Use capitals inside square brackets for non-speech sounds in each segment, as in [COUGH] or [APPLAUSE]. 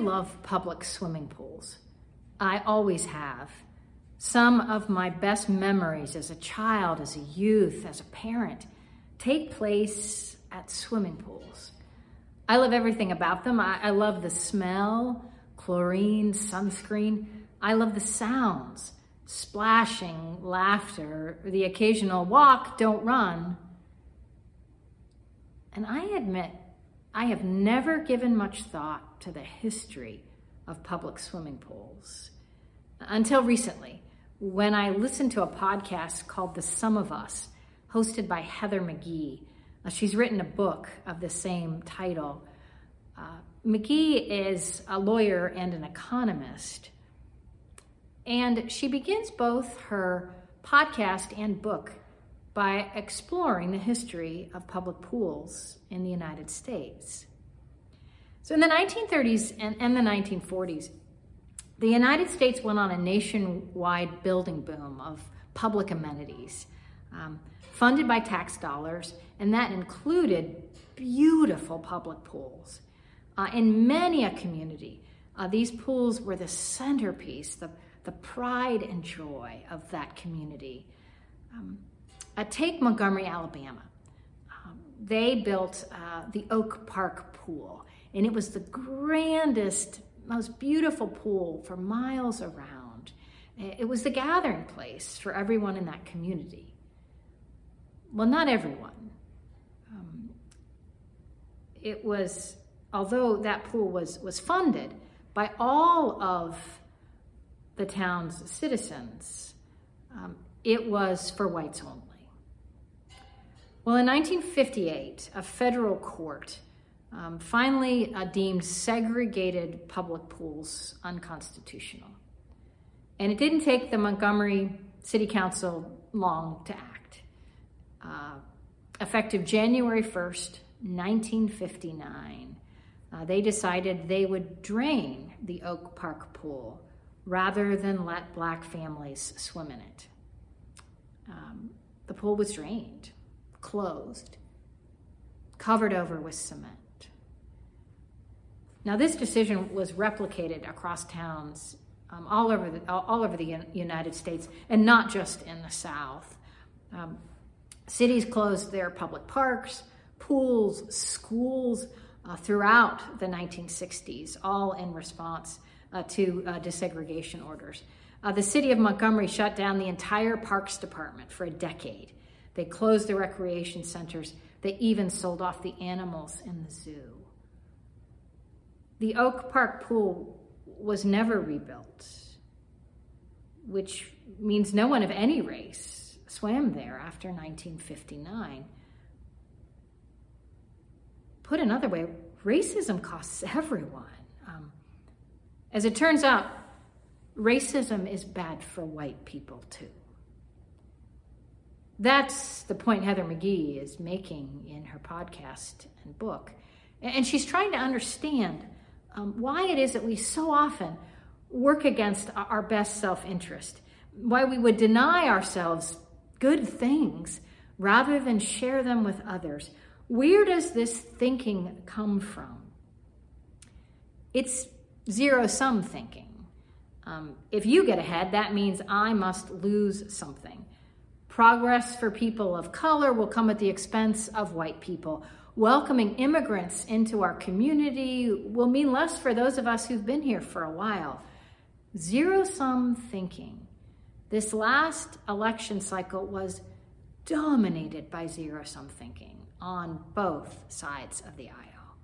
love public swimming pools. I always have. Some of my best memories as a child, as a youth, as a parent take place at swimming pools. I love everything about them. I, I love the smell, chlorine, sunscreen. I love the sounds, splashing, laughter, the occasional walk, don't run. And I admit, I have never given much thought to the history of public swimming pools until recently when I listened to a podcast called The Sum of Us, hosted by Heather McGhee. Uh, she's written a book of the same title. Uh, McGhee is a lawyer and an economist, and she begins both her podcast and book by exploring the history of public pools in the United States. So, in the 1930s and, and the 1940s, the United States went on a nationwide building boom of public amenities um, funded by tax dollars, and that included beautiful public pools. Uh, in many a community, uh, these pools were the centerpiece, the, the pride and joy of that community. Um, uh, take Montgomery, Alabama. Um, they built uh, the Oak Park Pool, and it was the grandest, most beautiful pool for miles around. It was the gathering place for everyone in that community. Well, not everyone. Um, it was, although that pool was, was funded by all of the town's citizens, um, it was for whites only. Well, in 1958, a federal court um, finally uh, deemed segregated public pools unconstitutional. And it didn't take the Montgomery City Council long to act. Uh, effective January 1st, 1959, uh, they decided they would drain the Oak Park pool rather than let black families swim in it. Um, the pool was drained closed, covered over with cement. Now, this decision was replicated across towns um, all over the all over the United States, and not just in the South. Um, cities closed their public parks, pools, schools uh, throughout the 1960s, all in response uh, to uh, desegregation orders. Uh, the city of Montgomery shut down the entire Parks Department for a decade they closed the recreation centers. They even sold off the animals in the zoo. The Oak Park pool was never rebuilt, which means no one of any race swam there after 1959. Put another way, racism costs [LAUGHS] everyone. Um, as it turns out, racism is bad for white people too. That's the point Heather McGhee is making in her podcast and book. And she's trying to understand um, why it is that we so often work against our best self interest, why we would deny ourselves good things rather than share them with others. Where does this thinking come from? It's zero sum thinking. Um, if you get ahead, that means I must lose something. Progress for people of color will come at the expense of white people. Welcoming immigrants into our community will mean less for those of us who've been here for a while. Zero sum thinking. This last election cycle was dominated by zero sum thinking on both sides of the aisle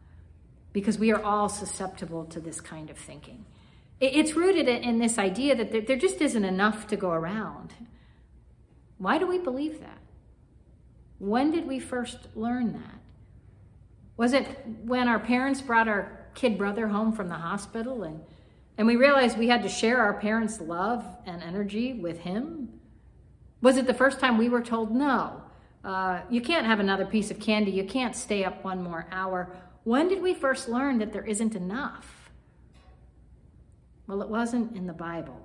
because we are all susceptible to this kind of thinking. It's rooted in this idea that there just isn't enough to go around. Why do we believe that? When did we first learn that? Was it when our parents brought our kid brother home from the hospital and, and we realized we had to share our parents' love and energy with him? Was it the first time we were told, no, uh, you can't have another piece of candy, you can't stay up one more hour? When did we first learn that there isn't enough? Well, it wasn't in the Bible.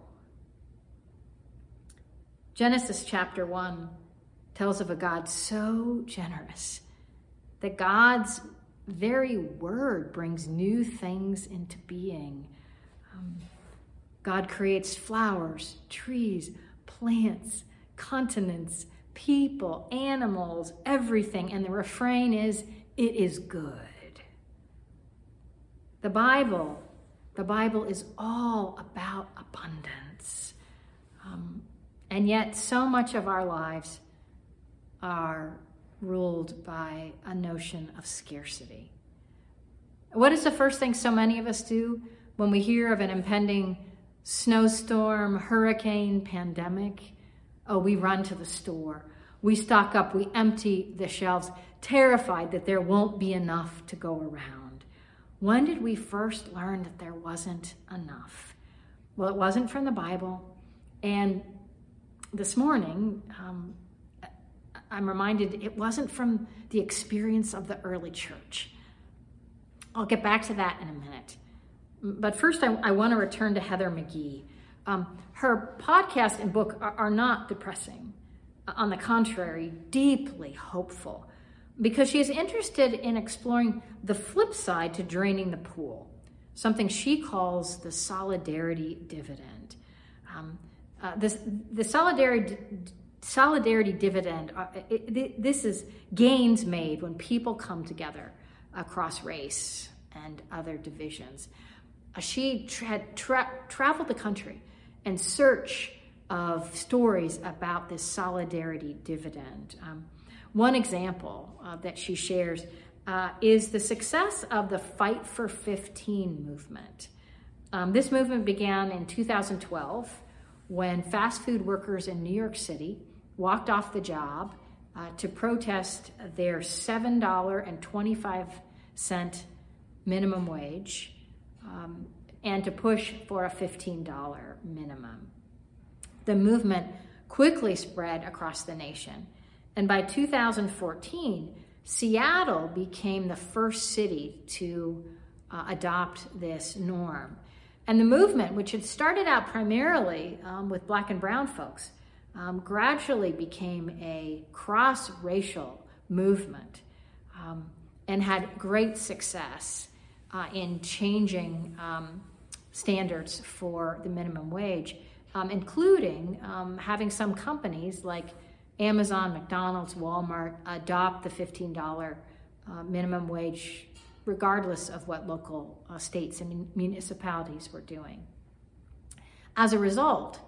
Genesis chapter 1 tells of a God so generous that God's very word brings new things into being. Um, God creates flowers, trees, plants, continents, people, animals, everything. And the refrain is, it is good. The Bible, the Bible is all about abundance. Um, and yet, so much of our lives are ruled by a notion of scarcity. What is the first thing so many of us do when we hear of an impending snowstorm, hurricane, pandemic? Oh, we run to the store. We stock up, we empty the shelves, terrified that there won't be enough to go around. When did we first learn that there wasn't enough? Well, it wasn't from the Bible. And this morning, um, I'm reminded it wasn't from the experience of the early church. I'll get back to that in a minute. But first, I, I want to return to Heather McGhee. Um, her podcast and book are, are not depressing. On the contrary, deeply hopeful because she is interested in exploring the flip side to draining the pool, something she calls the solidarity dividend. Um, uh, this, the solidarity solidarity dividend. Uh, it, this is gains made when people come together across race and other divisions. She had tra- traveled the country in search of stories about this solidarity dividend. Um, one example uh, that she shares uh, is the success of the Fight for 15 movement. Um, this movement began in 2012 when fast food workers in New York City walked off the job uh, to protest their $7.25 minimum wage um, and to push for a $15 minimum. The movement quickly spread across the nation. And by 2014, Seattle became the first city to uh, adopt this norm. And the movement, which had started out primarily um, with black and brown folks, um, gradually became a cross racial movement um, and had great success uh, in changing um, standards for the minimum wage, um, including um, having some companies like Amazon, McDonald's, Walmart adopt the $15 uh, minimum wage, regardless of what local uh, states and municipalities were doing. As a result,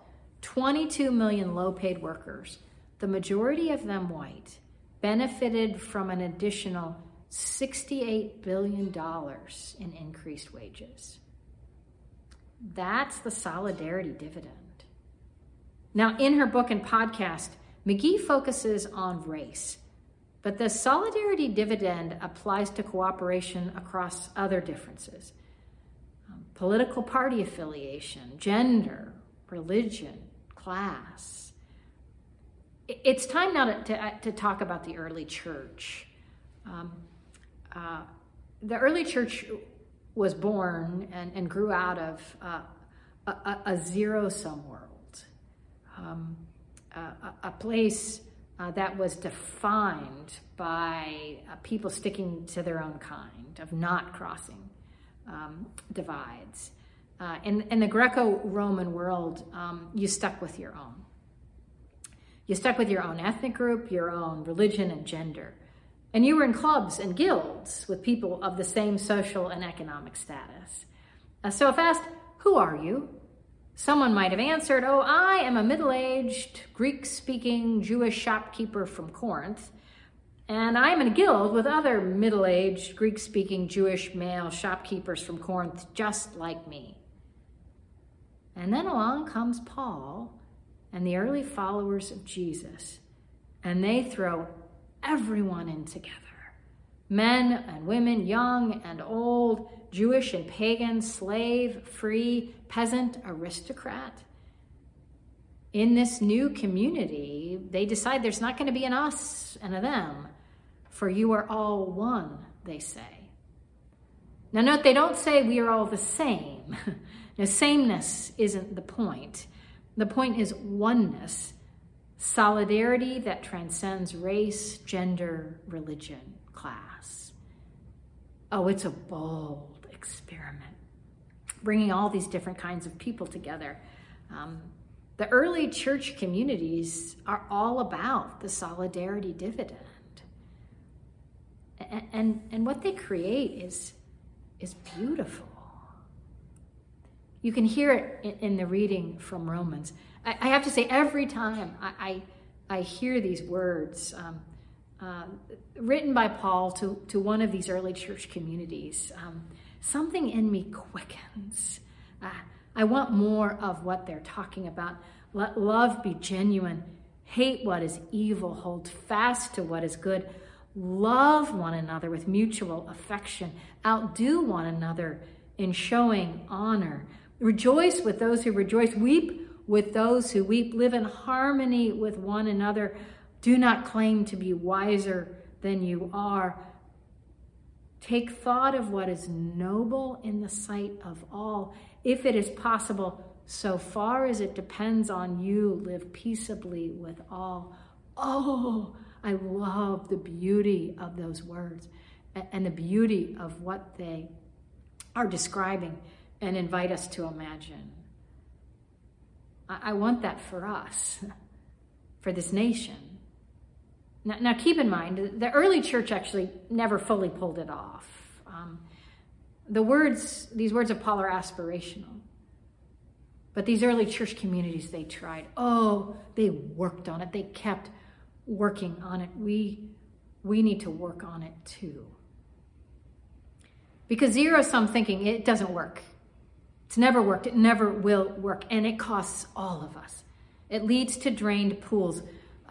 22 million low paid workers, the majority of them white, benefited from an additional $68 billion in increased wages. That's the solidarity dividend. Now, in her book and podcast, McGhee focuses on race, but the solidarity dividend applies to cooperation across other differences um, political party affiliation, gender, religion, class. It's time now to, to, to talk about the early church. Um, uh, the early church was born and, and grew out of uh, a, a zero sum world, um, a, a, place uh, that was defined by uh, people sticking to their own kind, of not crossing um, divides. Uh, in, in the Greco Roman world, um, you stuck with your own. You stuck with your own ethnic group, your own religion and gender. And you were in clubs and guilds with people of the same social and economic status. Uh, so, if asked, Who are you? Someone might have answered, Oh, I am a middle aged, Greek speaking Jewish shopkeeper from Corinth, and I am in a guild with other middle aged, Greek speaking Jewish male shopkeepers from Corinth just like me. And then along comes Paul and the early followers of Jesus, and they throw everyone in together men and women, young and old, Jewish and pagan, slave, free, peasant, aristocrat. In this new community, they decide there's not going to be an us and a them, for you are all one, they say. Now, note they don't say we are all the same. [LAUGHS] Now, sameness isn't the point. The point is oneness, solidarity that transcends race, gender, religion, class. Oh, it's a bold experiment, bringing all these different kinds of people together. Um, the early church communities are all about the solidarity dividend. And, and, and what they create is, is beautiful. You can hear it in, in the reading from Romans. I, I, have to say, every time I, I, I hear these words, um, uh, written by Paul to, to one of these early church communities, um, something in me quickens. Uh, I want more of what they're talking about. Let love be genuine. Hate what is evil. Hold fast to what is good. Love one another with mutual affection. Outdo one another in showing honor. Rejoice with those who rejoice. Weep with those who weep. Live in harmony with one another. Do not claim to be wiser than you are. Take thought of what is noble in the sight of all. If it is possible, so far as it depends on you, live peaceably with all. Oh, I love the beauty of those words and the beauty of what they are describing and invite us to imagine. I want that for us, [LAUGHS] for this nation. Now, now keep in mind, the early church actually never fully pulled it off. Um, the words, these words of Paul are aspirational. But these early church communities, they tried. Oh, they worked on it. They kept working on it. We, we need to work on it too. Because zero sum thinking, it doesn't work. It's never worked. It never will work. And it costs all of us. It leads to drained pools,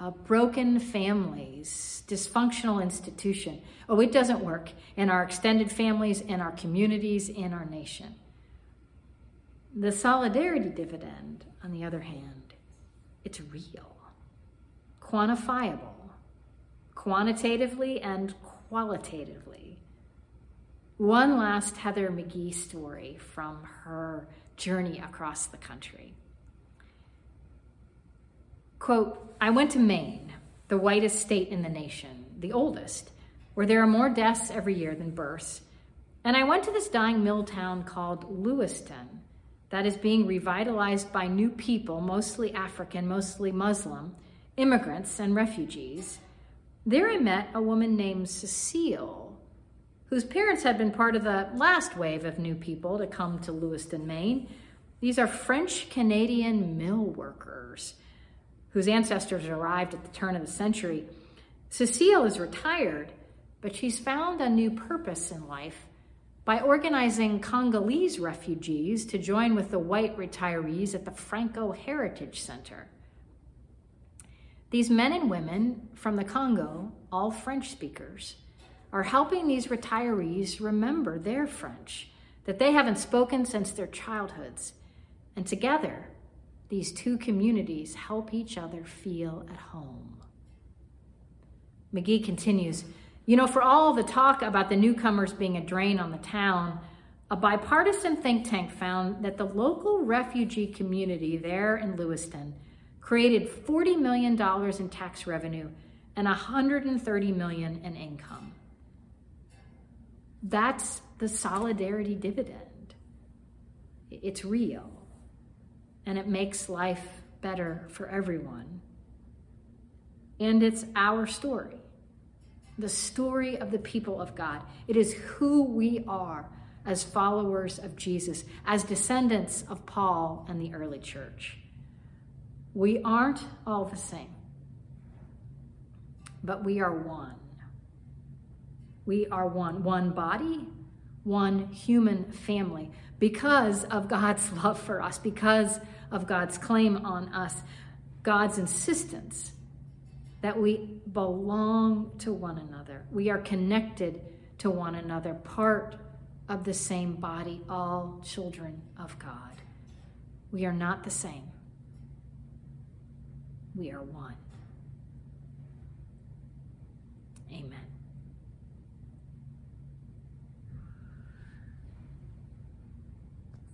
uh, broken families, dysfunctional institution. Oh, it doesn't work in our extended families, in our communities, in our nation. The solidarity dividend, on the other hand, it's real, quantifiable, quantitatively and qualitatively. One last Heather McGhee story from her journey across the country. Quote, I went to Maine, the whitest state in the nation, the oldest, where there are more deaths every year than births. And I went to this dying mill town called Lewiston that is being revitalized by new people, mostly African, mostly Muslim, immigrants and refugees. There I met a woman named Cecile, whose parents had been part of the last wave of new people to come to Lewiston, Maine. These are French Canadian mill workers whose ancestors arrived at the turn of the century. Cecile is retired, but she's found a new purpose in life by organizing Congolese refugees to join with the white retirees at the Franco Heritage Center. These men and women from the Congo, all French speakers, are helping these retirees remember their French that they haven't spoken since their childhoods. And together, these two communities help each other feel at home. McGhee continues you know, for all the talk about the newcomers being a drain on the town, a bipartisan think tank found that the local refugee community there in Lewiston created $40 million in tax revenue and 130 million in income. That's the solidarity dividend. It's real and it makes life better for everyone. And it's our story the story of the people of God. It is who we are as followers of Jesus, as descendants of Paul and the early church. We aren't all the same, but we are one. We are one, one body, one human family because of God's [LAUGHS] love for us, because of God's claim on us, God's insistence that we belong to one another. We are connected to one another, part of the same body, all children of God. We are not the same. We are one. Amen.